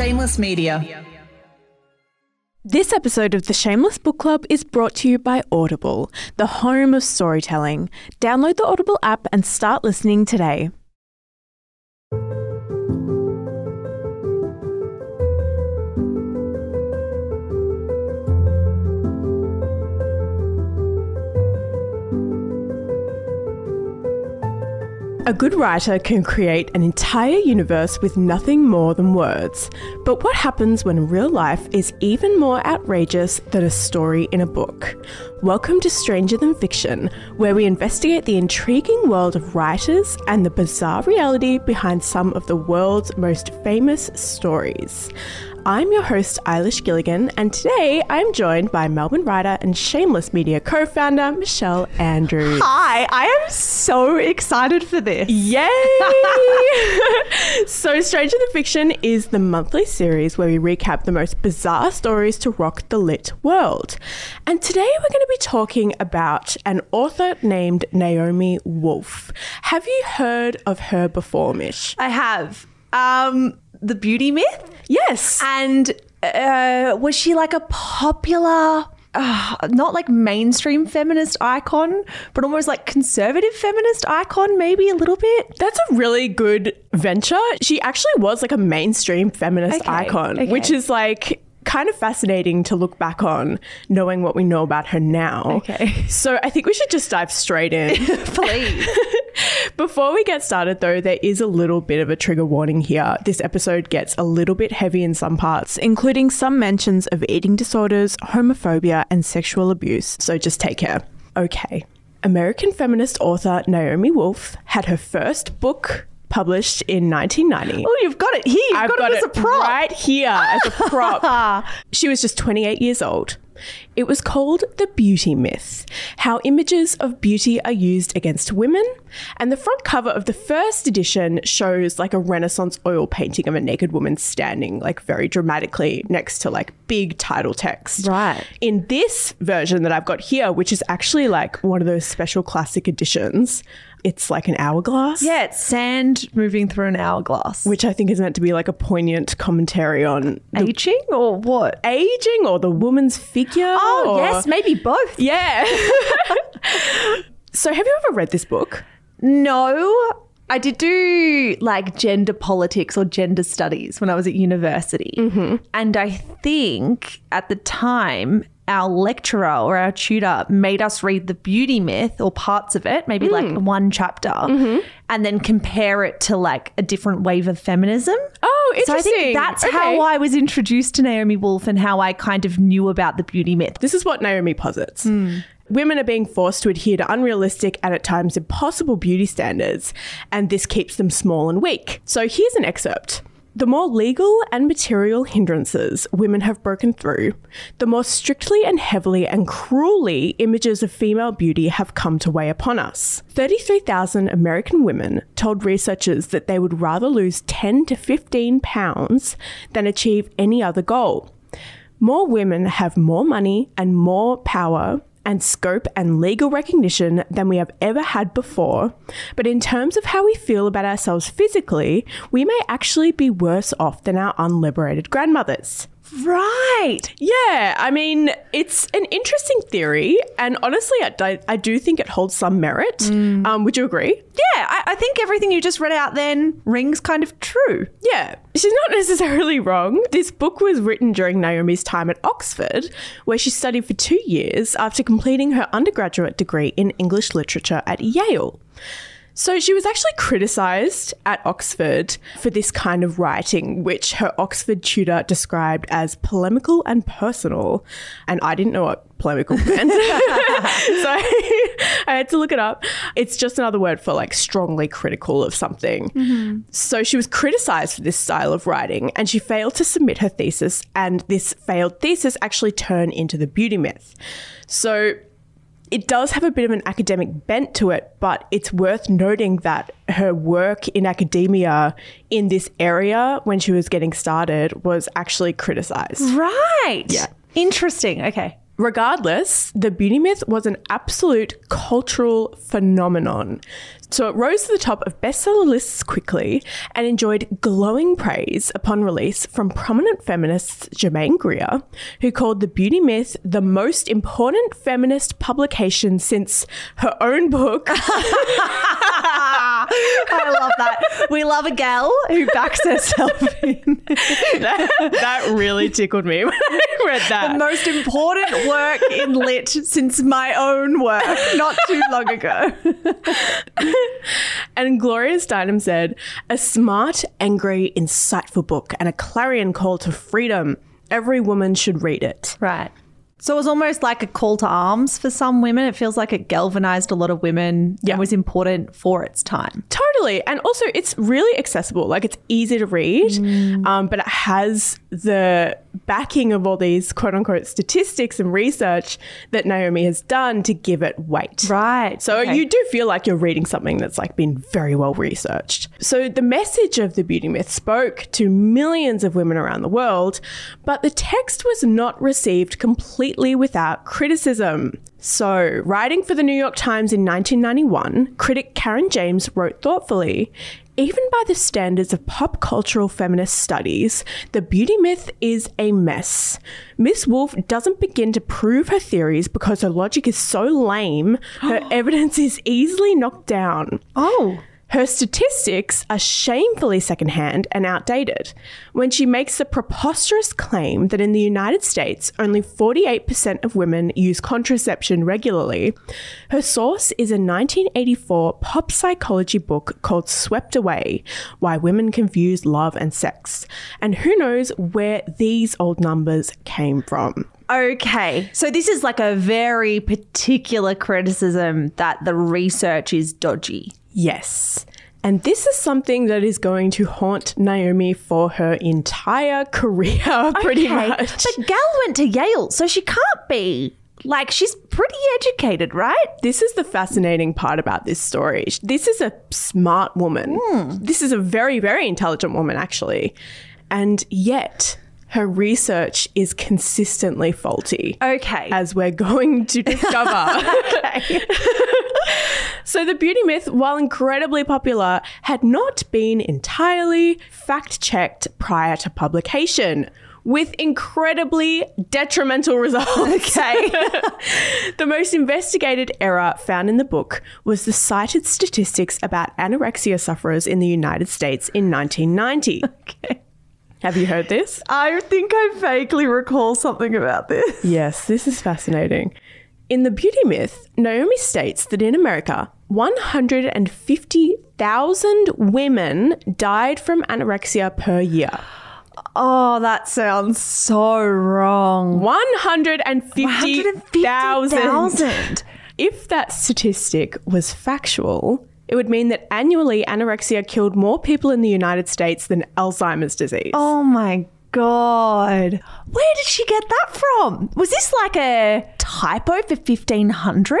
Shameless Media. This episode of the Shameless Book Club is brought to you by Audible, the home of storytelling. Download the Audible app and start listening today. A good writer can create an entire universe with nothing more than words. But what happens when real life is even more outrageous than a story in a book? Welcome to Stranger Than Fiction, where we investigate the intriguing world of writers and the bizarre reality behind some of the world's most famous stories. I'm your host, Eilish Gilligan, and today I'm joined by Melbourne writer and Shameless Media co founder, Michelle Andrews. Hi, I am so excited for this. Yay! so, Stranger Than Fiction is the monthly series where we recap the most bizarre stories to rock the lit world. And today we're going to be talking about an author named Naomi Wolf. Have you heard of her before, Mish? I have. Um, the beauty myth? Yes. And uh, was she like a popular, uh, not like mainstream feminist icon, but almost like conservative feminist icon, maybe a little bit? That's a really good venture. She actually was like a mainstream feminist Okay, icon, okay. which is like kind of fascinating to look back on, knowing what we know about her now. Okay. So I think we should just dive straight in. Please. Before we get started, though, there is a little bit of a trigger warning here. This episode gets a little bit heavy in some parts, including some mentions of eating disorders, homophobia, and sexual abuse. So just take care. Okay. American feminist author Naomi Wolf had her first book published in 1990. oh, you've got it here. You've I've got, it as a prop. right here as a prop. she was just 28 years old. It was called The Beauty Myth How Images of Beauty Are Used Against Women. And the front cover of the first edition shows like a Renaissance oil painting of a naked woman standing like very dramatically next to like big title text. Right. In this version that I've got here, which is actually like one of those special classic editions, it's like an hourglass Yeah, it's sand moving through an hourglass. which I think is meant to be like a poignant commentary on Aging or what? aging or the woman's figure. Oh, or- yes, maybe both. Yeah. so, have you ever read this book? No, I did do like gender politics or gender studies when I was at university. Mm-hmm. And I think at the time, our lecturer or our tutor made us read the beauty myth or parts of it, maybe like mm. one chapter, mm-hmm. and then compare it to like a different wave of feminism. Oh, So I interesting. think that's Okay. how I was introduced to Naomi Wolf and how I kind of knew about the beauty myth. This is what Naomi posits. Hmm. Women are being forced to adhere to unrealistic and at times impossible beauty standards, and this keeps them small and weak. So here's an excerpt. The more legal and material hindrances women have broken through, the more strictly and heavily and cruelly images of female beauty have come to weigh upon us. 33,000 American women told researchers that they would rather lose 10 to 15 pounds than achieve any other goal. More women have more money and more power and scope and legal recognition than we have ever had before. But in terms of how we feel about ourselves physically, we may actually be worse off than our unliberated grandmothers. Right. Yeah, I mean, it's an interesting theory, and honestly, I, do- I do think it holds some merit. Um, would you agree? Yeah, I, I think everything you just read out then rings kind of true. Yeah, she's not necessarily wrong. This book was written during Naomi's time at Oxford, where she studied for two years after completing her undergraduate degree in English literature at Yale. So she was actually criticised at Oxford for this kind of writing, which her Oxford tutor described as polemical and personal. And I didn't know what polemical meant. so I had to look it up. It's just another word for like strongly critical of something. Mm-hmm. So she was criticized for this style of writing and she failed to submit her thesis. And this failed thesis actually turned into the beauty myth. So it does have a bit of an academic bent to it, but it's worth noting that her work in academia in this area when she was getting started was actually criticized. Right. Yeah. Interesting. Okay. Regardless, the beauty myth was an absolute cultural phenomenon. So it rose to the top of bestseller lists quickly and enjoyed glowing praise upon release from prominent feminists Germaine Greer, who called the beauty myth the most important feminist publication since her own book. I love that. We love a gal who backs herself in. that, that really tickled me when I read that. The most important work in lit since my own work, not too long ago. and Gloria Steinem said, a smart, angry, insightful book and a clarion call to freedom. Every woman should read it. Right. So it was almost like a call to arms for some women. It feels like it galvanized a lot of women Yeah. and was important for its time. Totally. And also, it's really accessible. Like, it's easy to read, um, but it has the backing of all these quote unquote statistics and research that Naomi has done to give it weight. Right. So Okay. you do feel like you're reading something that's like been very well researched. So the message of the beauty myth spoke to millions of women around the world, but the text was not received completely without criticism. So, writing for the New York Times in 1991, critic Caryn James wrote thoughtfully even by the standards of pop cultural feminist studies, the beauty myth is a mess. Miss Wolf doesn't begin to prove her theories because her logic is so lame, her evidence is easily knocked down. Oh. Her statistics are shamefully secondhand and outdated. When she makes the preposterous claim that in the United States only 48% of women use contraception regularly, her source is a 1984 pop psychology book called Swept Away Why Women Confuse Love and Sex. And who knows where these old numbers came from. Okay. So this is like a very particular criticism that the research is dodgy. Yes. And this is something that is going to haunt Naomi for her entire career, pretty Okay. much. But Gal went to Yale, so she can't be. Like, she's pretty educated, right? this is the fascinating part about this story. This is a smart woman. Hmm. This is a very, very intelligent woman, actually. And yet, her research is consistently faulty. Okay. As we're going to discover. Okay. so, the beauty myth, while incredibly popular, had not been entirely fact checked prior to publication, with incredibly detrimental results. Okay. the most investigated error found in the book was the cited statistics about anorexia sufferers in the United States in 1990. okay. Have you heard this? I think I vaguely recall something about this. Yes, this is fascinating. In the beauty myth, Naomi states that in America, 150,000 women died from anorexia per year. Oh, that sounds so wrong. 150,000. 150,000. If that statistic was factual, it would mean that annually anorexia killed more people in the United States than Alzheimer's disease. Oh my god. Where did she get that from? Was this like a typo for 1500?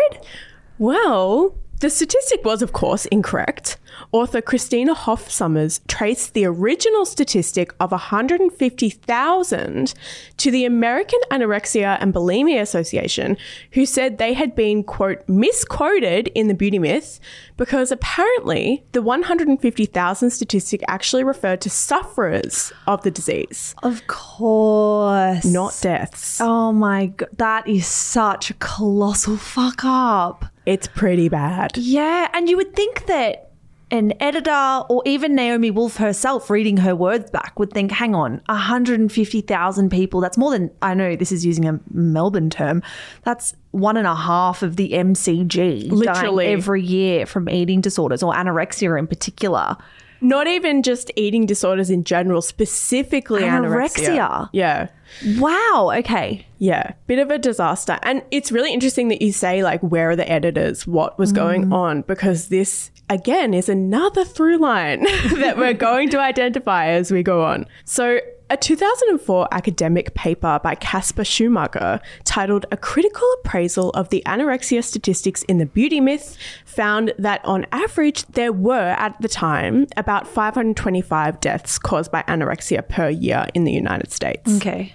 Well, the statistic was, of course, incorrect. Author Christina Hoff Sommers traced the original statistic of 150,000 to the American Anorexia and Bulimia Association, who said they had been, quote, misquoted in the beauty myth because apparently the 150,000 statistic actually referred to sufferers of the disease, Of course. not deaths. Oh my god, that is such a colossal fuck up. It's pretty bad. Yeah, and you would think that an editor or even Naomi Wolf herself reading her words back would think, hang on, 150,000 people, that's more than, I know this is using a Melbourne term, that's one and a half of the MCG Literally. every year from eating disorders or anorexia in particular. Not even just eating disorders in general, specifically anorexia. Anorexia. Yeah. Wow, okay. Yeah. Bit of a disaster. And it's really interesting that you say, like, where are the editors? What was going mm. on? Because this, again, is another through line that we're going to identify as we go on. So, a 2004 academic paper by Casper Schoemaker titled A Critical Appraisal of the Anorexia Statistics in the Beauty Myth found that on average there were at the time about 525 deaths caused by anorexia per year in the United States. Okay.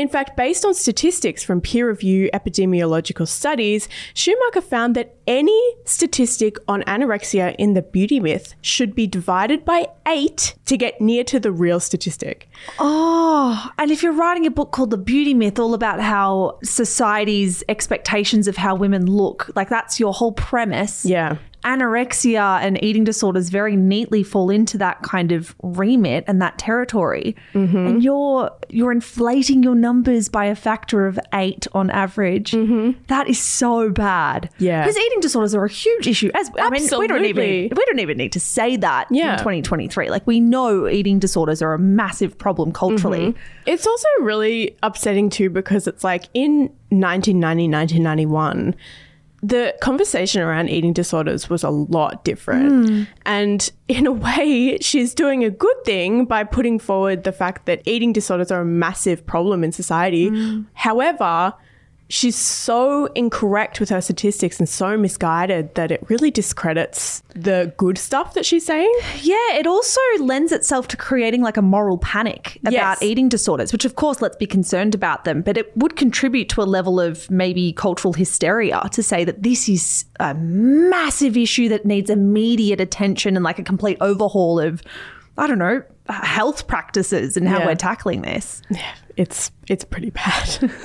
In fact, based on statistics from peer review epidemiological studies, Schoemaker found that any statistic on anorexia in the beauty myth should be divided by eight to get near to the real statistic. Oh, and if you're writing a book called The Beauty Myth, all about how society's expectations of how women look, like that's your whole premise. Yeah. Anorexia and eating disorders very neatly fall into that kind of remit and that territory. Mm-hmm. And you're you're inflating your numbers by a factor of eight on average. That is so bad. Mm-hmm. Yeah. Because eating disorders are a huge issue. As I mean, we don't even we don't even need to say that Yeah. in 2023. Like we know eating disorders are a massive problem culturally. It's also really upsetting too because it's like in 1990, 1991, the conversation around eating disorders was a lot different. Hmm. And in a way, she's doing a good thing by putting forward the fact that eating disorders are a massive problem in society. Hmm. However, she's so incorrect with her statistics and so misguided that it really discredits the good stuff that she's saying. Yeah, it also lends itself to creating like a moral panic about Yes. eating disorders, which of course let's be concerned about them, but it would contribute to a level of maybe cultural hysteria to say that this is a massive issue that needs immediate attention and like a complete overhaul of I don't know, health practices and how Yeah. we're tackling this. Yeah, it's it's pretty bad.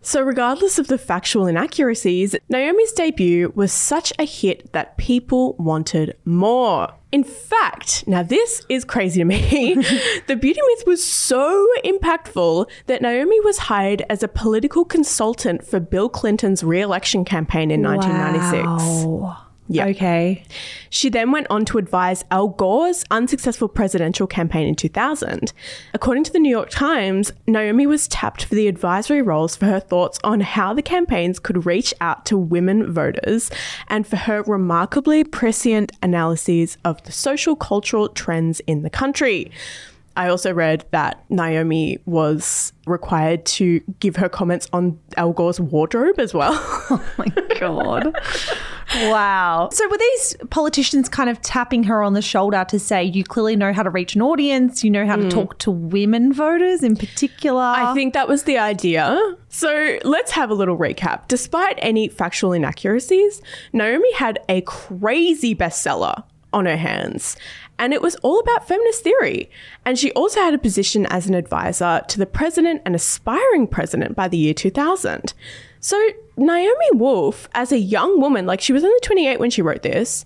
so regardless of the factual inaccuracies, Naomi's debut was such a hit that people wanted more. In fact, now this is crazy to me. the beauty myth was so impactful that Naomi was hired as a political consultant for Bill Clinton's re-election campaign in 1996. Wow. Yeah. Okay. She then went on to advise Al Gore's unsuccessful presidential campaign in 2000. According to the New York Times, Naomi was tapped for the advisory roles for her thoughts on how the campaigns could reach out to women voters and for her remarkably prescient analyses of the social cultural trends in the country. I also read that Naomi was required to give her comments on Al Gore's wardrobe as well. Oh my God. wow. So were these politicians kind of tapping her on the shoulder to say, you clearly know how to reach an audience, you know how to hmm. talk to women voters in particular? I think that was the idea. So let's have a little recap. Despite any factual inaccuracies, Naomi had a crazy bestseller on her hands. And it was all about feminist theory. And she also had a position as an advisor to the president and aspiring president by the year 2000. So Naomi Wolf, as a young woman, like she was only 28 when she wrote this,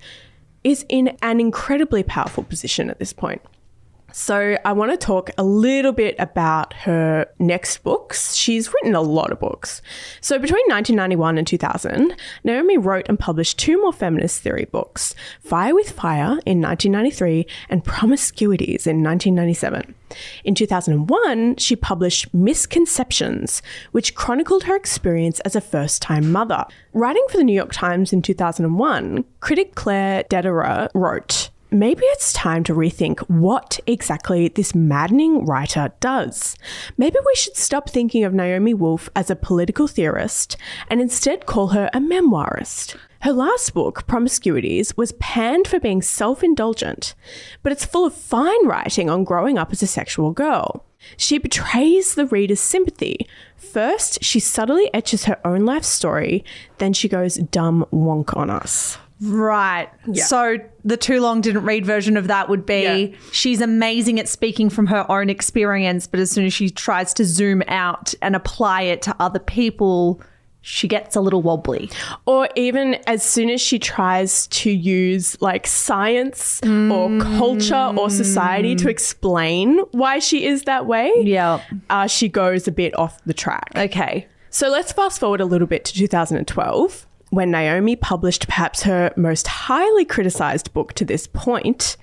is in an incredibly powerful position at this point. So, I want to talk a little bit about her next books. She's written a lot of books. So, between 1991 and 2000, Naomi wrote and published two more feminist theory books Fire with Fire in 1993 and Promiscuities in 1997. In 2001, she published Misconceptions, which chronicled her experience as a first time mother. Writing for the New York Times in 2001, critic Claire Dederer wrote, Maybe it's time to rethink what exactly this maddening writer does. Maybe we should stop thinking of Naomi Wolf as a political theorist and instead call her a memoirist. Her last book, Promiscuities, was panned for being self indulgent, but it's full of fine writing on growing up as a sexual girl. She betrays the reader's sympathy. First, she subtly etches her own life story, then she goes dumb wonk on us. Right. Yeah. So the too long didn't read version of that would be Yeah. she's amazing at speaking from her own experience, but as soon as she tries to zoom out and apply it to other people, she gets a little wobbly. Or even as soon as she tries to use like science or culture or society to explain why she is that way, Yeah. uh, she goes a bit off the track. Okay. So let's fast forward a little bit to 2012, when Naomi published perhaps her most highly criticized book to this point,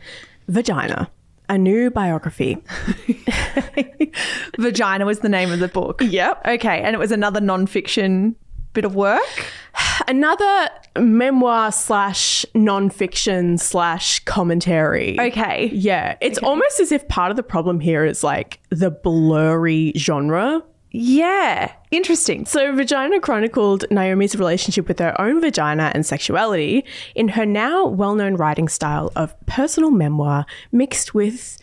Vagina, a new biography. Vagina was the name of the book. Yep. Okay. And it was another nonfiction bit of work. Another memoir slash nonfiction slash commentary. Okay. Yeah, it's almost as if part of the problem here is like the blurry genre. Yeah. Interesting. So, Vagina chronicled Naomi's relationship with her own vagina and sexuality in her now well known writing style of personal memoir mixed with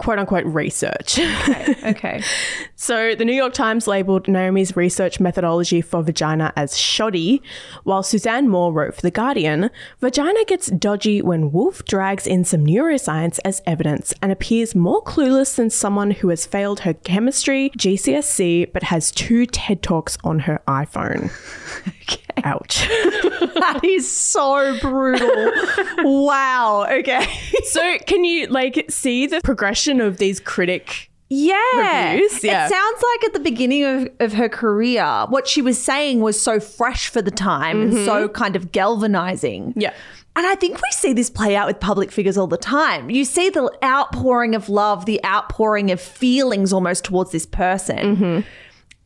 quote unquote research. Okay. So, the New York Times labeled Naomi's research methodology for vagina as shoddy, while Suzanne Moore wrote for The Guardian Vagina gets dodgy when Wolf drags in some neuroscience as evidence and appears more clueless than someone who has failed her chemistry GCSE but has two TED Talks on her iPhone. Ouch. that is so brutal. wow. Okay. so, can you like see the progression of these critic Yeah. Reviews, yeah. It sounds like at the beginning of, of her career, what she was saying was so fresh for the time and so mm-hmm. kind of galvanizing. Yeah. And I think we see this play out with public figures all the time. You see the outpouring of love, the outpouring of feelings almost towards this person. Mm-hmm.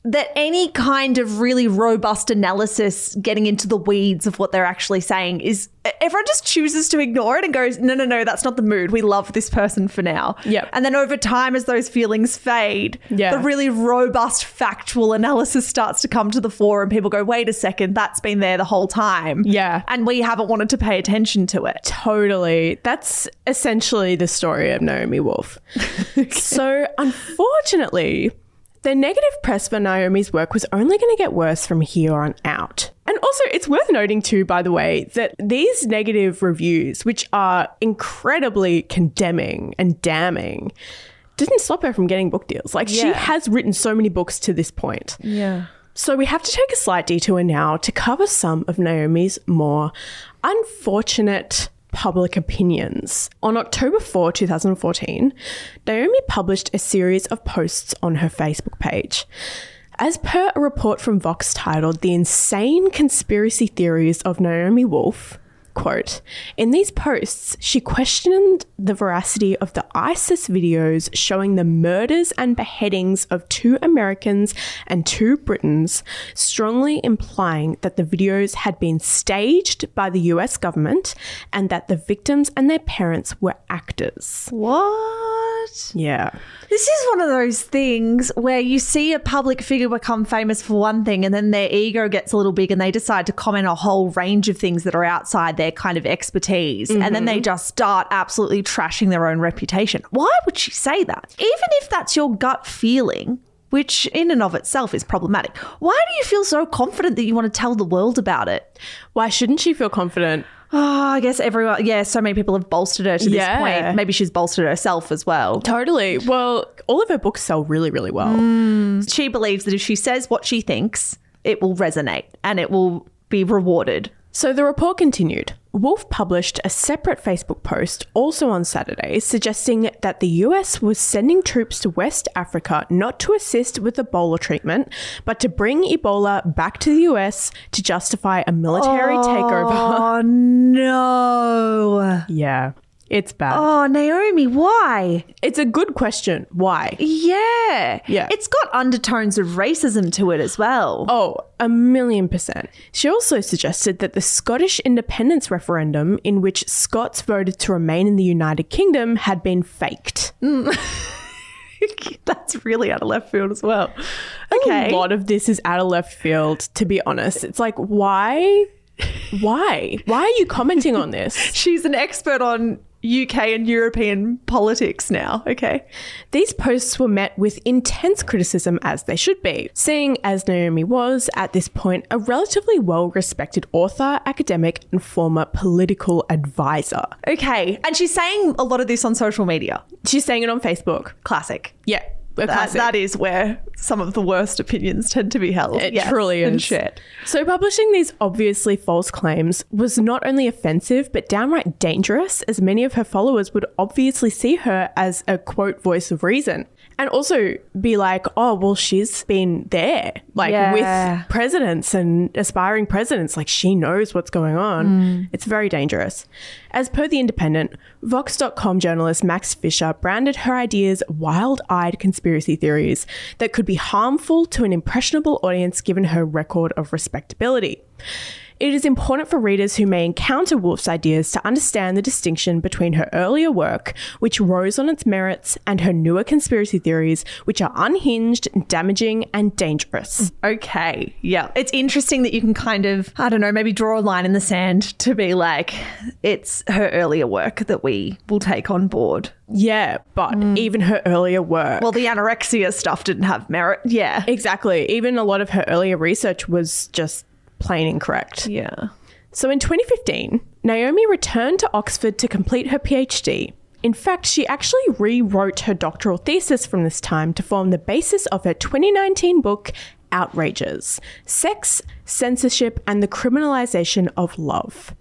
That any kind of really robust analysis getting into the weeds of what they're actually saying is everyone just chooses to ignore it and goes, no, no, no, that's not the mood. We love this person for now. Yep. And then over time, as those feelings fade, Yeah. the really robust factual analysis starts to come to the fore and people go, wait a second, that's been there the whole time. Yeah. And we haven't wanted to pay attention to it. Totally. That's essentially the story of Naomi Wolf. So, unfortunately, the negative press for Naomi's work was only going to get worse from here on out. And also, it's worth noting, too, by the way, that these negative reviews, which are incredibly condemning and damning, didn't stop her from getting book deals. Like, she has written so many books to this point. Yeah. So we have to take a slight detour now to cover some of Naomi's more unfortunate public opinions. On October 4, 2014, Naomi published a series of posts on her Facebook page. As per a report from Vox titled The Insane Conspiracy Theories of Naomi Wolf, quote, in these posts, she questioned the veracity of the ISIS videos showing the murders and beheadings of two Americans and two Britons, strongly implying that the videos had been staged by the US government and that the victims and their parents were actors. What? Yeah. This is one of those things where you see a public figure become famous for one thing and then their ego gets a little big and they decide to comment a whole range of things that are outside their kind of expertise. And then they mm-hmm. just start absolutely trashing their own reputation. Why would she say that? Even if that's your gut feeling, which in and of itself is problematic, why do you feel so confident that you want to tell the world about it? Why shouldn't she feel confident? Oh, I guess everyone, yeah, so many people have bolstered her to this Yeah. point. Maybe she's bolstered herself as well. Totally. Well, all of her books sell really, really well. Mm. She believes that if she says what she thinks, it will resonate and it will be rewarded. So the report continued. Wolf published a separate Facebook post also on Saturday suggesting that the US was sending troops to West Africa not to assist with Ebola treatment, but to bring Ebola back to the US to justify a military oh, takeover. Oh no. Yeah, it's bad. Oh, Naomi, why? It's a good question. Why? Yeah. Yeah. It's got undertones of racism to it as well. Oh, a million percent. She also suggested that the Scottish independence referendum, in which Scots voted to remain in the United Kingdom, had been faked. Mm. That's really out of left field as well. Okay. A lot of this is out of left field, to be honest. It's like, why? Why? Why are you commenting on this? She's an expert on UK and European politics now. Okay. These posts were met with intense criticism, as they should be, seeing as Naomi was, at this point, a relatively well respected author, academic, and former political advisor. Okay. And she's saying a lot of this on social media. She's saying it on Facebook. Classic. Yeah. A That, that is where some of the worst opinions tend to be held. It Yes, truly is. And shared. So, publishing these obviously false claims was not only offensive, but downright dangerous, as many of her followers would obviously see her as a quote voice of reason. And also be like, oh, well, she's been there, like Yeah. with presidents and aspiring presidents. Like, she knows what's going on. Mm. It's very dangerous. As per The Independent, Vox.com journalist Max Fisher branded her ideas wild eyed conspiracy theories that could be harmful to an impressionable audience given her record of respectability. It is important for readers who may encounter Wolf's ideas to understand the distinction between her earlier work, which rose on its merits, and her newer conspiracy theories, which are unhinged, damaging, and dangerous. Okay. Yeah. It's interesting that you can kind of, I don't know, maybe draw a line in the sand to be like, it's her earlier work that we will take on board. Yeah, but mm. even her earlier work. Well, the anorexia stuff didn't have merit. Yeah. exactly. Even a lot of her earlier research was just plain incorrect. Yeah. So in 2015, Naomi returned to Oxford to complete her PhD. In fact, she actually rewrote her doctoral thesis from this time to form the basis of her 2019 book, Outrages Sex, Censorship, and the Criminalization of Love.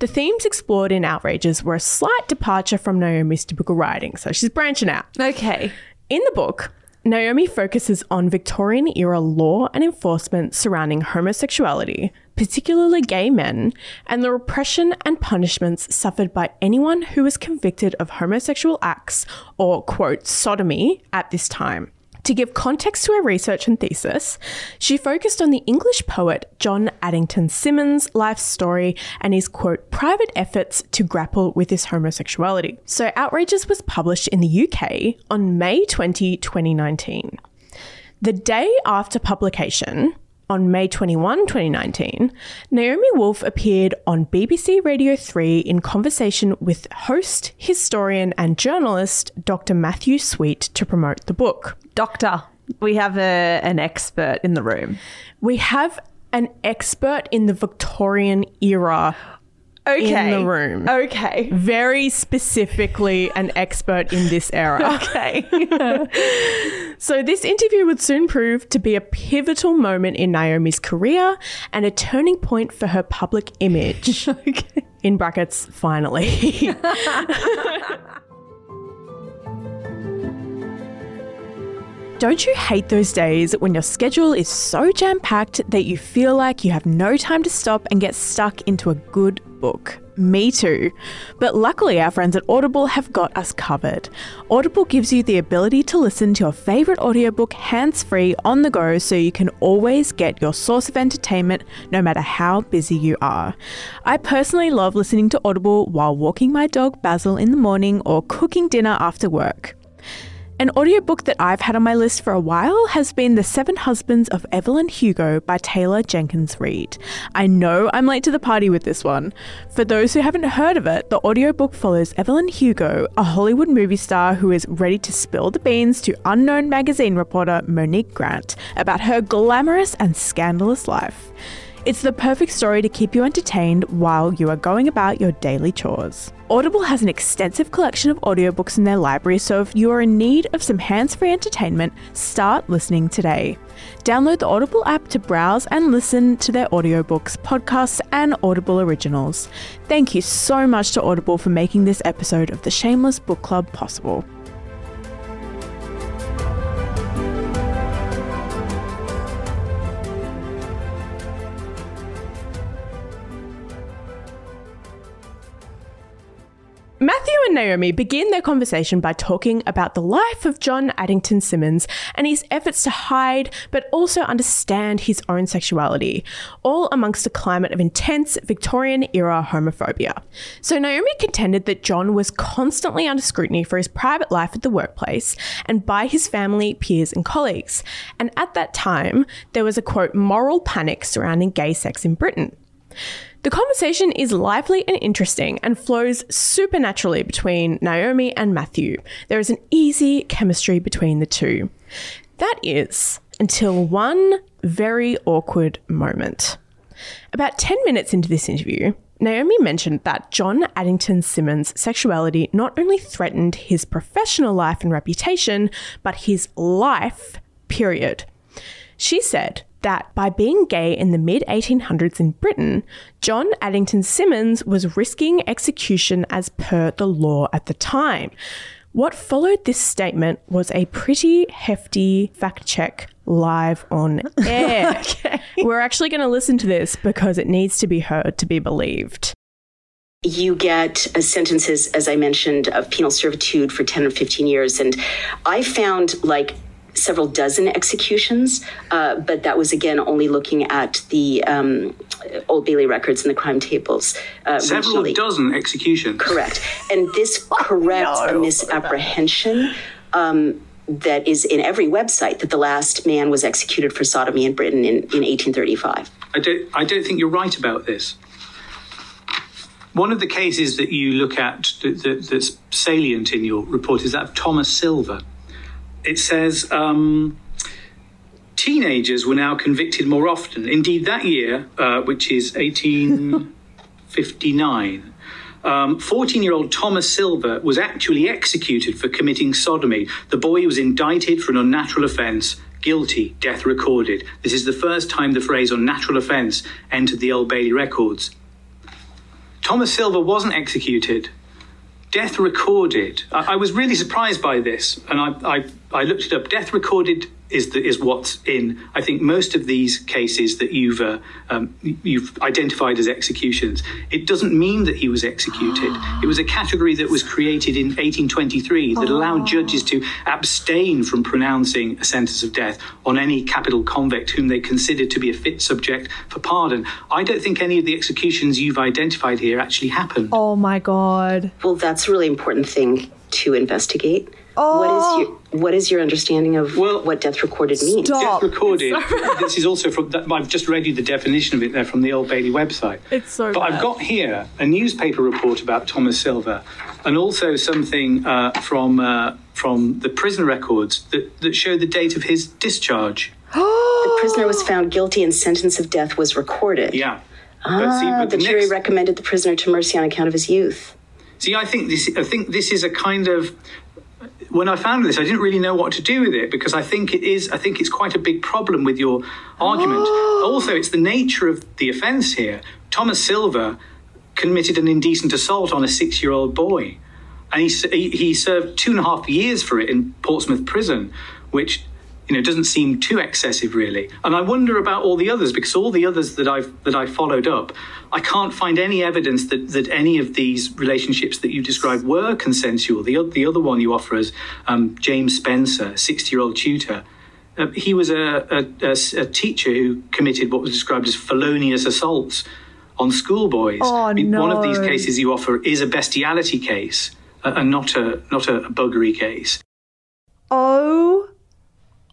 The themes explored in Outrages were a slight departure from Naomi's typical writing, so she's branching out. Okay. In the book, Naomi focuses on Victorian era law and enforcement surrounding homosexuality, particularly gay men, and the repression and punishments suffered by anyone who was convicted of homosexual acts or, quote, sodomy at this time. To give context to her research and thesis, she focused on the English poet John Addington Symonds' life story and his quote private efforts to grapple with his homosexuality. So Outrages was published in the UK on May 20, 2019. The day after publication, on May 21, 2019, Naomi Wolf appeared on BBC Radio 3 in conversation with host, historian, and journalist Dr. Matthew Sweet to promote the book. Doctor, we have a, an expert in the room. We have an expert in the Victorian era Okay. in the room. Okay. Very specifically, an expert in this era. Okay. So, this interview would soon prove to be a pivotal moment in Naomi's career and a turning point for her public image. okay. In brackets, finally. Don't you hate those days when your schedule is so jam packed that you feel like you have no time to stop and get stuck into a good book? Me too. But luckily, our friends at Audible have got us covered. Audible gives you the ability to listen to your favorite audiobook hands free on the go so you can always get your source of entertainment no matter how busy you are. I personally love listening to Audible while walking my dog Basil in the morning or cooking dinner after work. An audiobook that I've had on my list for a while has been The Seven Husbands of Evelyn Hugo by Taylor Jenkins Reid. I know I'm late to the party with this one. For those who haven't heard of it, the audiobook follows Evelyn Hugo, a Hollywood movie star who is ready to spill the beans to unknown magazine reporter Monique Grant about her glamorous and scandalous life. It's the perfect story to keep you entertained while you are going about your daily chores. Audible has an extensive collection of audiobooks in their library, so if you are in need of some hands free entertainment, start listening today. Download the Audible app to browse and listen to their audiobooks, podcasts, and Audible originals. Thank you so much to Audible for making this episode of the Shameless Book Club possible. Matthew and Naomi begin their conversation by talking about the life of John Addington Symonds and his efforts to hide but also understand his own sexuality, all amongst a climate of intense Victorian era homophobia. So, Naomi contended that John was constantly under scrutiny for his private life at the workplace and by his family, peers, and colleagues. And at that time, there was a quote, moral panic surrounding gay sex in Britain. The conversation is lively and interesting and flows supernaturally between Naomi and Matthew. There is an easy chemistry between the two. That is until one very awkward moment. About 10 minutes into this interview, Naomi mentioned that John Addington Symonds' sexuality not only threatened his professional life and reputation, but his life, period. She said that by being gay in the mid 1800s in Britain, John Addington Symonds was risking execution as per the law at the time. What followed this statement was a pretty hefty fact check live on air. We're actually going to listen to this because it needs to be heard to be believed. you get sentences, as I mentioned, of penal servitude for 10 or 15 years. And I found like several dozen executions, uh, but that was again only looking at the um, Old Bailey records and the crime tables. Uh, Several regionally. dozen executions. Correct. And this corrects a no. misapprehension um, that is in every website that the last man was executed for sodomy in Britain in, in 1835. I don't, I don't think you're right about this. One of the cases that you look at that, that, that's salient in your report is that of Thomas Silver. It says um, teenagers were now convicted more often. Indeed, that year, uh, which is 1859, 14 year old Thomas Silver was actually executed for committing sodomy. The boy was indicted for an unnatural offence. Guilty, death recorded. This is the first time the phrase unnatural offence entered the Old Bailey records. Thomas Silver wasn't executed. Death recorded. I, I was really surprised by this, and I, I, I looked it up. Death recorded is the, is what's in. I think most of these cases that you've uh, um, you've identified as executions. It doesn't mean that he was executed. it was a category that was created in 1823 that allowed judges to abstain from pronouncing a sentence of death on any capital convict whom they considered to be a fit subject for pardon. I don't think any of the executions you've identified here actually happened. Oh my god. Well, that's a really important thing to investigate. What is your what is your understanding of Well, what death recorded means? Stop. Death recorded. this is also from. I've just read you the definition of it there from the Old Bailey website. It's so But I've got here a newspaper report about Thomas Silver, and also something uh, from uh, from the prison records that that show the date of his discharge. The prisoner was found guilty and sentence of death was recorded. Yeah. Ah, but the jury next- recommended the prisoner to mercy on account of his youth. See, I think this. I think this is a kind of. When I found this, I didn't really know what to do with it because I think it is. I think it's quite a big problem with your argument. Oh. also, it's the nature of the offence here. Thomas Silver committed an indecent assault on a six-year-old boy, and he, he he served two and a half years for it in Portsmouth prison, which you know doesn't seem too excessive really. And I wonder about all the others because all the others that I've that I followed up, I can't find any evidence that that any of these relationships that you described were consensual. The the other one you offer as um, James Spencer, sixty-year-old tutor. Uh, he was a a teacher who committed what was described as felonious assaults on schoolboys. Oh, I mean, One of these cases you offer is a bestiality case uh, and not a not a buggery case. Oh,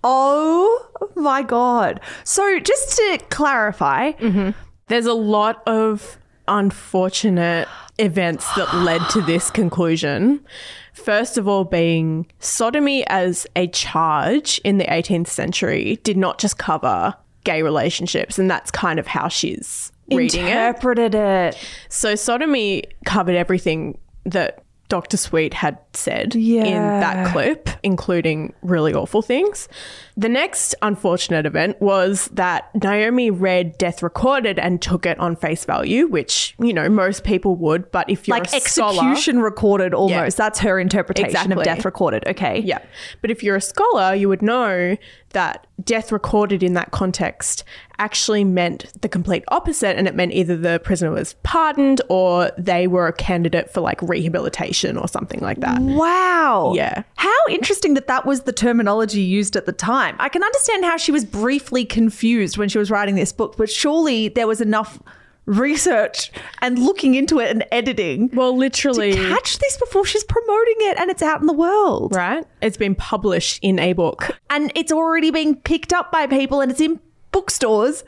oh my God. So, just to clarify, mm-hmm. There's a lot of unfortunate events that led to this conclusion. First of all, being sodomy as a charge in the 18th century did not just cover gay relationships, and that's kind of how she's reading it. interpreted it. So, sodomy covered everything that Dr. Sweet had said in that clip, including really awful things. The next unfortunate event was that Naomi read Death Recorded and took it on face value, which, you know, most people would. But if you're Like a scholar- execution recorded almost. That's her interpretation Exactly. of death recorded. Okay. Yeah. But if you're a scholar, you would know that death recorded in that context actually meant the complete opposite. And it meant either the prisoner was pardoned or they were a candidate for like rehabilitation or something like that. Wow. Yeah. How interesting that that was the terminology used at the time. I can understand how she was briefly confused when she was writing this book, but surely there was enough research and looking into it and editing Well, literally. to catch this before she's promoting it and it's out in the world. Right? It's been published in a book. And it's already being picked up by people and it's in bookstores.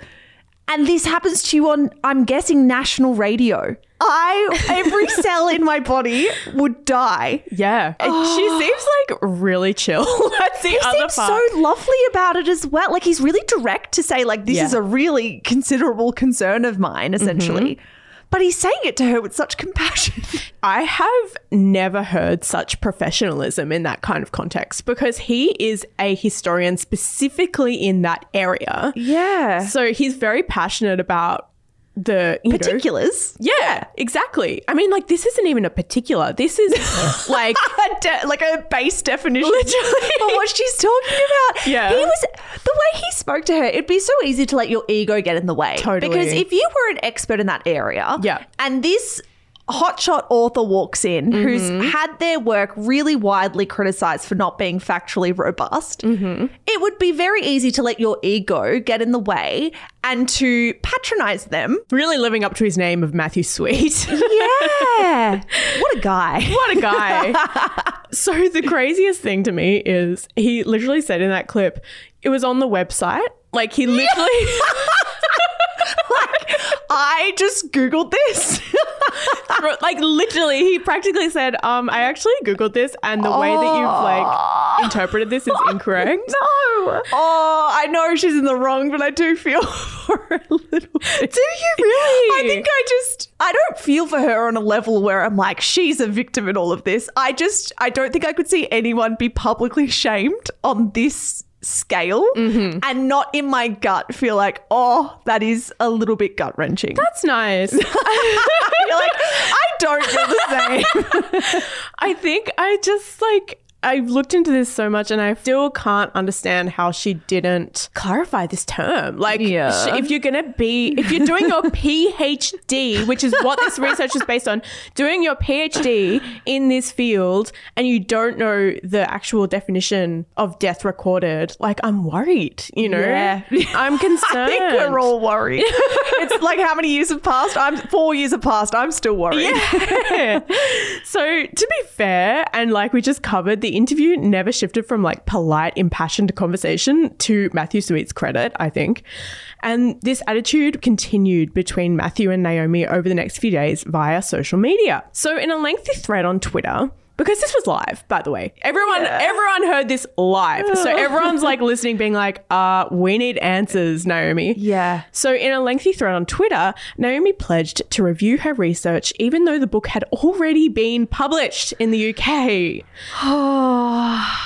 And this happens to you on, I'm guessing, national radio. I, every cell in my body would die. Yeah. And She seems like really chill. That's the He other seems part. so lovely about it as well. Like he's really direct to say, like, this Yeah. is a really considerable concern of mine, essentially. Mm-hmm. But he's saying it to her with such compassion. I have never heard such professionalism in that kind of context because he is a historian specifically in that area. yeah. So he's very passionate about the you know- Particulars. yeah, exactly. I mean, like this isn't even a particular. This is like A de- like a base definition Literally. of what she's talking about. Yeah. He was the way he spoke to her, it'd be so easy to let your ego get in the way. Totally. Because if you were an expert in that area, Yeah. and this hotshot author walks in who's mm-hmm. had their work really widely criticized for not being factually robust, mm-hmm. it would be very easy to let your ego get in the way and to patronize them. Really living up to his name of Matthew Sweet. Yeah. what a guy. what a guy. so the craziest thing to me is he literally said in that clip, it was on the website. Like he literally like, I just Googled this. Like literally he practically said, um, I actually Googled this and the way that you've like interpreted this is incorrect. no. Oh, I know she's in the wrong, but I do feel for her a little bit. Do you really? I think I just I don't feel for her on a level where I'm like she's a victim in all of this. I just I don't think I could see anyone be publicly shamed on this scale mm-hmm. and not in my gut feel like oh that is a little bit gut wrenching. That's nice. You're like I don't feel the same. I think I just like I've looked into this so much and I still can't understand how she didn't clarify this term. Like, Yeah. sh- if you're going to be, if you're doing your PhD, which is what this research is based on, doing your PhD in this field and you don't know the actual definition of death recorded, like, I'm worried, you know? Yeah. I'm concerned. I think we're all worried. it's like how many years have passed? I'm four years have passed. I'm still worried. Yeah. so to be fair, and like we just covered, the interview never shifted from like polite, impassioned conversation to Matthew Sweet's credit, I think. And this attitude continued between Matthew and Naomi over the next few days via social media. So in a lengthy thread on Twitter, because this was live, by the way. Everyone everyone heard this live. So everyone's like listening, being like, uh, we need answers, Naomi. Yeah. So, in a lengthy thread on Twitter, Naomi pledged to review her research even though the book had already been published in the UK.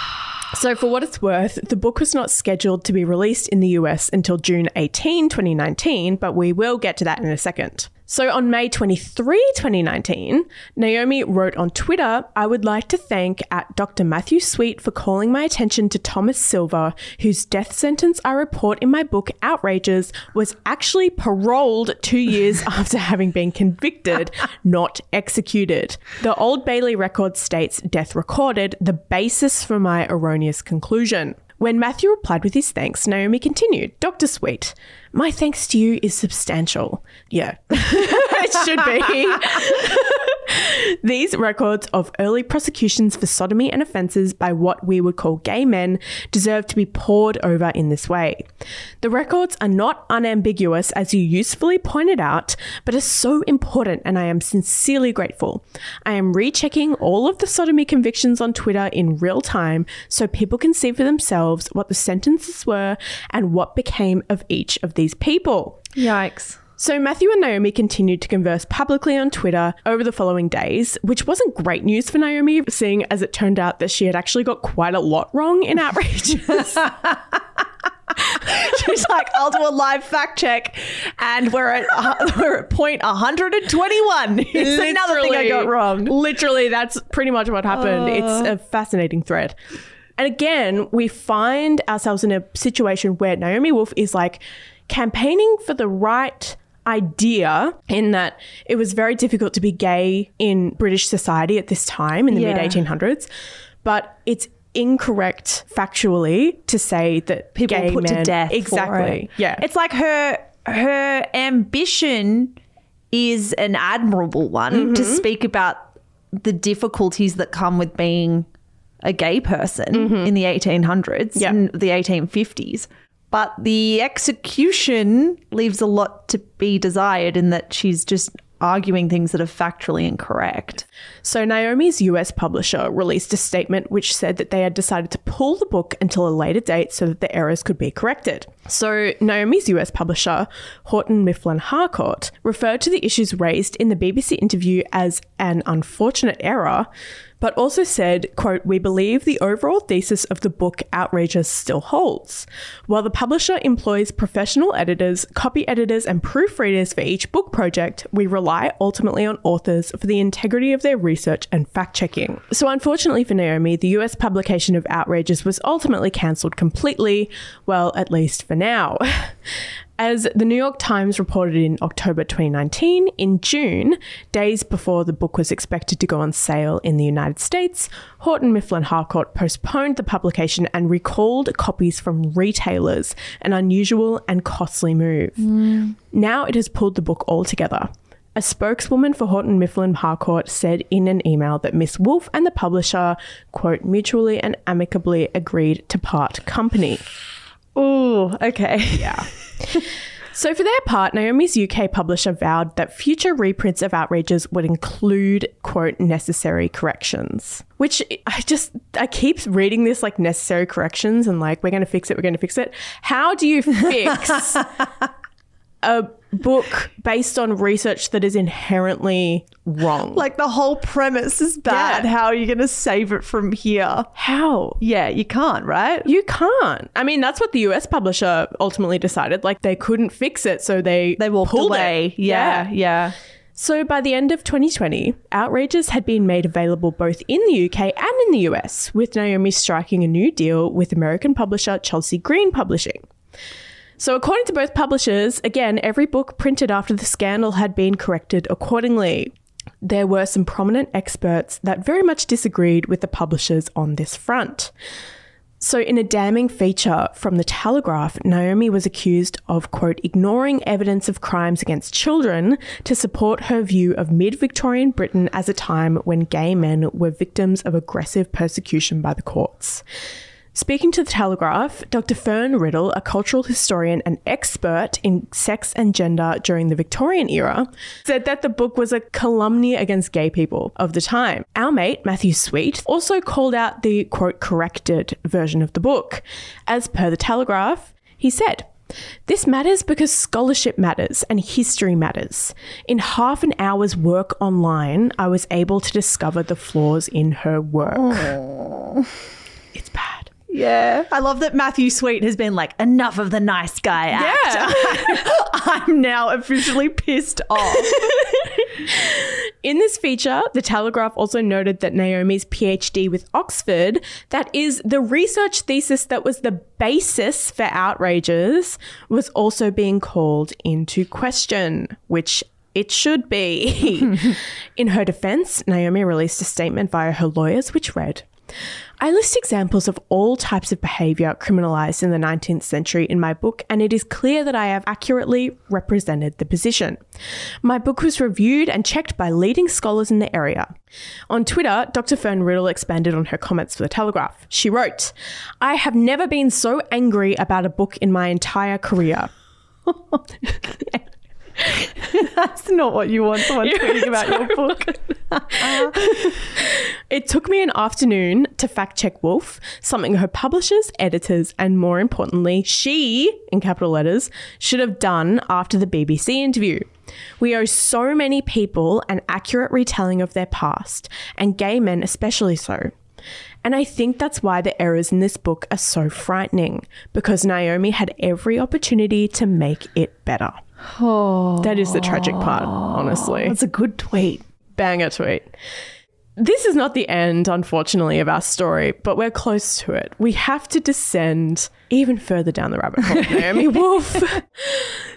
So, for what it's worth, the book was not scheduled to be released in the US until June 18, 2019, but we will get to that in a second. So, on May 23, 2019, Naomi wrote on Twitter, I would like to thank at Dr. Matthew Sweet for calling my attention to Thomas Silver, whose death sentence I report in my book Outrages was actually paroled two years after having been convicted, not executed. The Old Bailey record states death recorded, the basis for my erroneous conclusion. When Matthew replied with his thanks, Naomi continued, Dr. Sweet, my thanks to you is substantial. Yeah, it should be. These records of early prosecutions for sodomy and offences by what we would call gay men deserve to be pored over in this way. The records are not unambiguous, as you usefully pointed out, but are so important, and I am sincerely grateful. I am rechecking all of the sodomy convictions on Twitter in real time so people can see for themselves what the sentences were and what became of each of these people. Yikes. So Matthew and Naomi continued to converse publicly on Twitter over the following days, which wasn't great news for Naomi, seeing as it turned out that she had actually got quite a lot wrong in outrages. She's like, I'll do a live fact check, and we're at uh, we're at point 121. Here's another thing I got wrong. Literally, that's pretty much what happened. it's a fascinating thread. And again, we find ourselves in a situation where Naomi Wolf is like campaigning for the right idea in that it was very difficult to be gay in British society at this time in the Yeah. mid 1800s, but it's incorrect factually to say that People gay put men to death. for exactly it. yeah It's like her her ambition is an admirable one to mm-hmm. speak about the difficulties that come with being a gay person mm-hmm. in the 1800s Yeah. and the 1850s. But the execution leaves a lot to be desired in that she's just arguing things that are factually incorrect. So, Naomi's US publisher released a statement which said that they had decided to pull the book until a later date so that the errors could be corrected. So, Naomi's US publisher, Houghton Mifflin Harcourt, referred to the issues raised in the BBC interview as an unfortunate error, but also said, quote, We believe the overall thesis of the book Outrages still holds. While the publisher employs professional editors, copy editors, and proofreaders for each book project, we rely ultimately on authors for the integrity of their research and fact checking. So, unfortunately for Naomi, the US publication of Outrages was ultimately cancelled completely, well, at least for now. As the New York Times reported in October 2019, in June, days before the book was expected to go on sale in the United States, Houghton Mifflin Harcourt postponed the publication and recalled copies from retailers, an unusual and costly move. Hmm. Now it has pulled the book altogether. A spokeswoman for Houghton Mifflin Harcourt said in an email that Miss Wolf and the publisher, quote, mutually and amicably agreed to part company. Oh, okay. Yeah. so, for their part, Naomi's UK publisher vowed that future reprints of Outrages would include, quote, necessary corrections. Which I just, I keep reading this like necessary corrections and like, we're going to fix it, we're going to fix it. How do you fix a book based on research that is inherently wrong? Like the whole premise is bad. Yeah. How are you going to save it from here? how? Yeah, you can't, right? You can't. I mean, that's what the US publisher ultimately decided. Like, they couldn't fix it, so they They walked pulled away. It. Yeah, yeah. So by the end of 2020, Outrages had been made available both in the UK and in the US, with Naomi striking a new deal with American publisher Chelsea Green Publishing. So, according to both publishers, again, every book printed after the scandal had been corrected accordingly. There were some prominent experts that very much disagreed with the publishers on this front. So, in a damning feature from the Telegraph, Naomi was accused of, quote, ignoring evidence of crimes against children to support her view of mid Victorian Britain as a time when gay men were victims of aggressive persecution by the courts. Speaking to the Telegraph, Dr. Fern Riddell, a cultural historian and expert in sex and gender during the Victorian era, said that the book was a calumny against gay people of the time. Our mate, Matthew Sweet, also called out the quote corrected version of the book. As per the Telegraph, he said, this matters because scholarship matters and history matters. In half an hour's work online, I was able to discover the flaws in her work. It's bad. Yeah. I love that Matthew Sweet has been like, enough of the nice guy act. Yeah. I'm now officially pissed off. In this feature, the Telegraph also noted that Naomi's PhD with Oxford, that is the research thesis that was the basis for outrages, was also being called into question, which it should be. In her defense, Naomi released a statement via her lawyers, which read, I list examples of all types of behaviour criminalised in the 19th century in my book, and it is clear that I have accurately represented the position. My book was reviewed and checked by leading scholars in the area. On Twitter, Dr. Fern Riddell expanded on her comments for The Telegraph. She wrote, I have never been so angry about a book in my entire career. That's not what you want someone tweeting about your book. It took me an afternoon to fact check Wolf, something her publishers, editors, and more importantly, she, in capital letters, should have done after the BBC interview. We owe so many people an accurate retelling of their past, and gay men especially so. And I think that's why the errors in this book are so frightening, because Naomi had every opportunity to make it better. Oh. That is the tragic part, honestly That's a good tweet. banger tweet. This is not the end, unfortunately, of our story, but we're close to it. We have to descend even further down the rabbit hole, Naomi Wolf.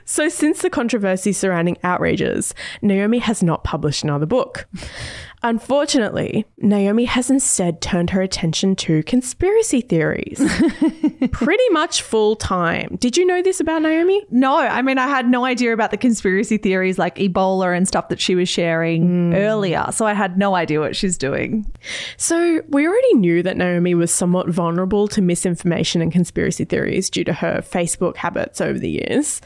so, since the controversy surrounding outrages, Naomi has not published another book. Unfortunately, Naomi has instead turned her attention to conspiracy theories. Pretty much full time. Did you know this about Naomi? No, I mean, I had no idea about the conspiracy theories like Ebola and stuff that she was sharing mm. earlier. So I had no idea what she's doing. So, we already knew that Naomi was somewhat vulnerable to misinformation and conspiracy theories due to her Facebook habits over the years.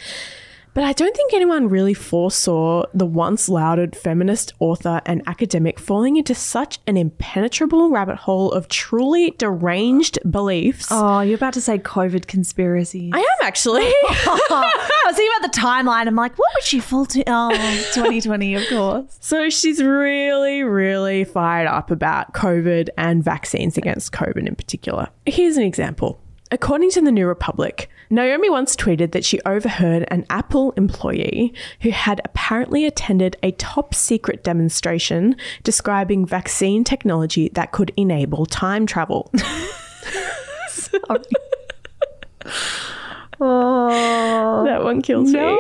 But I don't think anyone really foresaw the once lauded feminist author and academic falling into such an impenetrable rabbit hole of truly deranged beliefs. Oh, you're about to say COVID conspiracy. I am actually. I was thinking about the timeline. I'm like, what would she fall to? Oh, 2020, of course. So she's really, really fired up about COVID and vaccines against COVID in particular. Here's an example. According to the New Republic, Naomi once tweeted that she overheard an Apple employee who had apparently attended a top secret demonstration describing vaccine technology that could enable time travel. Oh, That one kills me.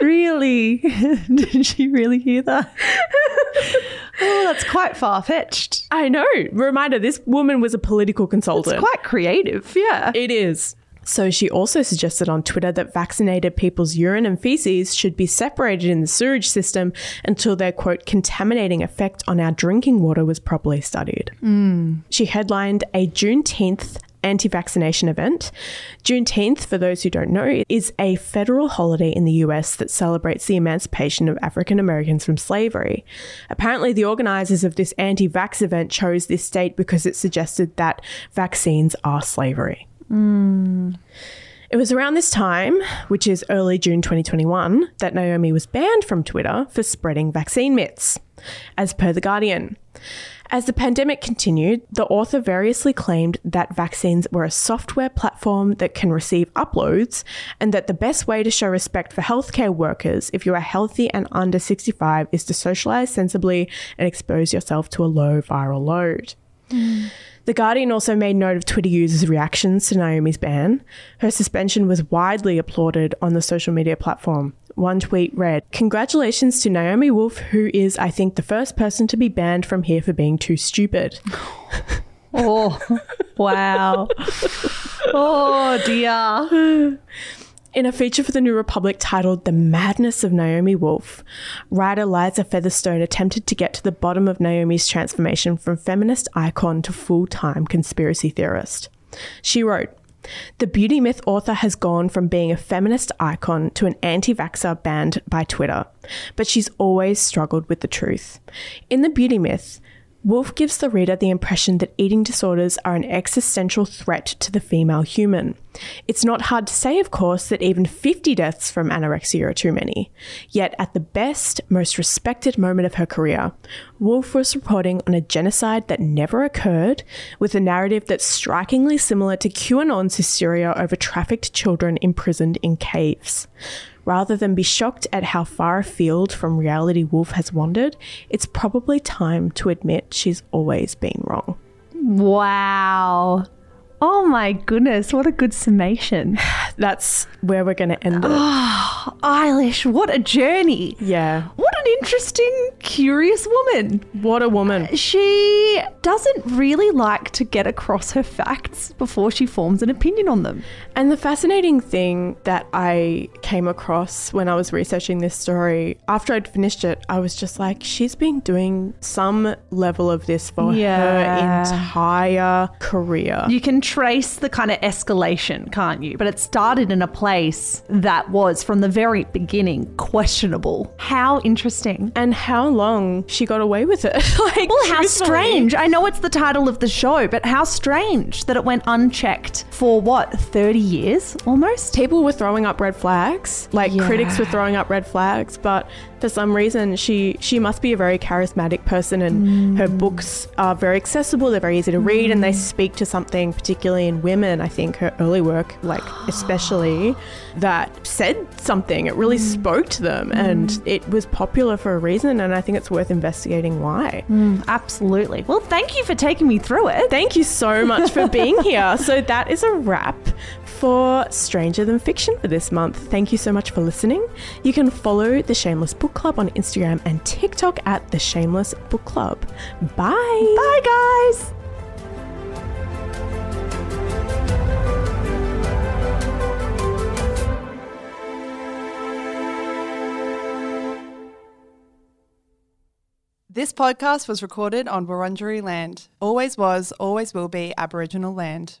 Really? Did she really hear that? oh, that's quite far fetched. I know. Reminder this woman was a political consultant. It's quite creative. Yeah. It is. So she also suggested on Twitter that vaccinated people's urine and feces should be separated in the sewage system until their quote contaminating effect on our drinking water was properly studied. Hmm. She headlined a Juneteenth anti vaccination event. Juneteenth, for those who don't know, is a federal holiday in the US that celebrates the emancipation of African Americans from slavery. Apparently, the organizers of this anti vax event chose this date because it suggested that vaccines are slavery. It was around this time, which is early June 2021, that Naomi was banned from Twitter for spreading vaccine myths, as per The Guardian. As the pandemic continued, the author variously claimed that vaccines were a software platform that can receive uploads, and that the best way to show respect for healthcare workers if you are healthy and under 65 is to socialize sensibly and expose yourself to a low viral load. Hmm. The Guardian also made note of Twitter users' reactions to Naomi's ban. Her suspension was widely applauded on the social media platform. One tweet read, Congratulations to Naomi Wolf, who is, I think, the first person to be banned from here for being too stupid. Oh, wow. Oh, dear. In a feature for the New Republic titled The Madness of Naomi Wolf, writer Liza Featherstone attempted to get to the bottom of Naomi's transformation from feminist icon to full time conspiracy theorist. She wrote, the beauty myth author has gone from being a feminist icon to an anti vaxxer banned by Twitter, but she's always struggled with the truth. In the beauty myth, Wolf gives the reader the impression that eating disorders are an existential threat to the female human. It's not hard to say, of course, that even 50 deaths from anorexia are too many. Yet, at the best, most respected moment of her career, Wolf was reporting on a genocide that never occurred, with a narrative that's strikingly similar to QAnon's hysteria over trafficked children imprisoned in caves. Rather than be shocked at how far afield from reality Wolf has wandered, it's probably time to admit she's always been wrong. Wow. Oh my goodness, what a good summation. That's where we're going to end it. Eilish, what a journey. Yeah. Interesting, curious woman. What a woman. She doesn't really like to get across her facts before she forms an opinion on them. And the fascinating thing that I came across when I was researching this story, after I'd finished it, I was just like, she's been doing some level of this for Yeah. her entire career. You can trace the kind of escalation, can't you? But it started in a place that was, from the very beginning, questionable. How interesting. And how long she got away with it. like, Well, how strange. I know it's the title of the show, but how strange that it went unchecked for what, 30 years almost? People were throwing up red flags. Like Yeah. critics were throwing up red flags, but for some reason she she must be a very charismatic person and her mm. books are very accessible, they're very easy to read and they mm. speak to something particularly in women, I think her early work like especially that said something. It really mm. spoke to them and it was popular for a reason and I think it's worth investigating why. Absolutely. Well, thank you for taking me through it. Thank you so much for being here. So that is a wrap for Stranger Than Fiction for this month. Thank you so much for listening. You can follow the Shameless Book Club on Instagram and TikTok at the Shameless Book Club. Bye. Bye, guys. This podcast was recorded on Wurundjeri land. Always was, always will be Aboriginal land.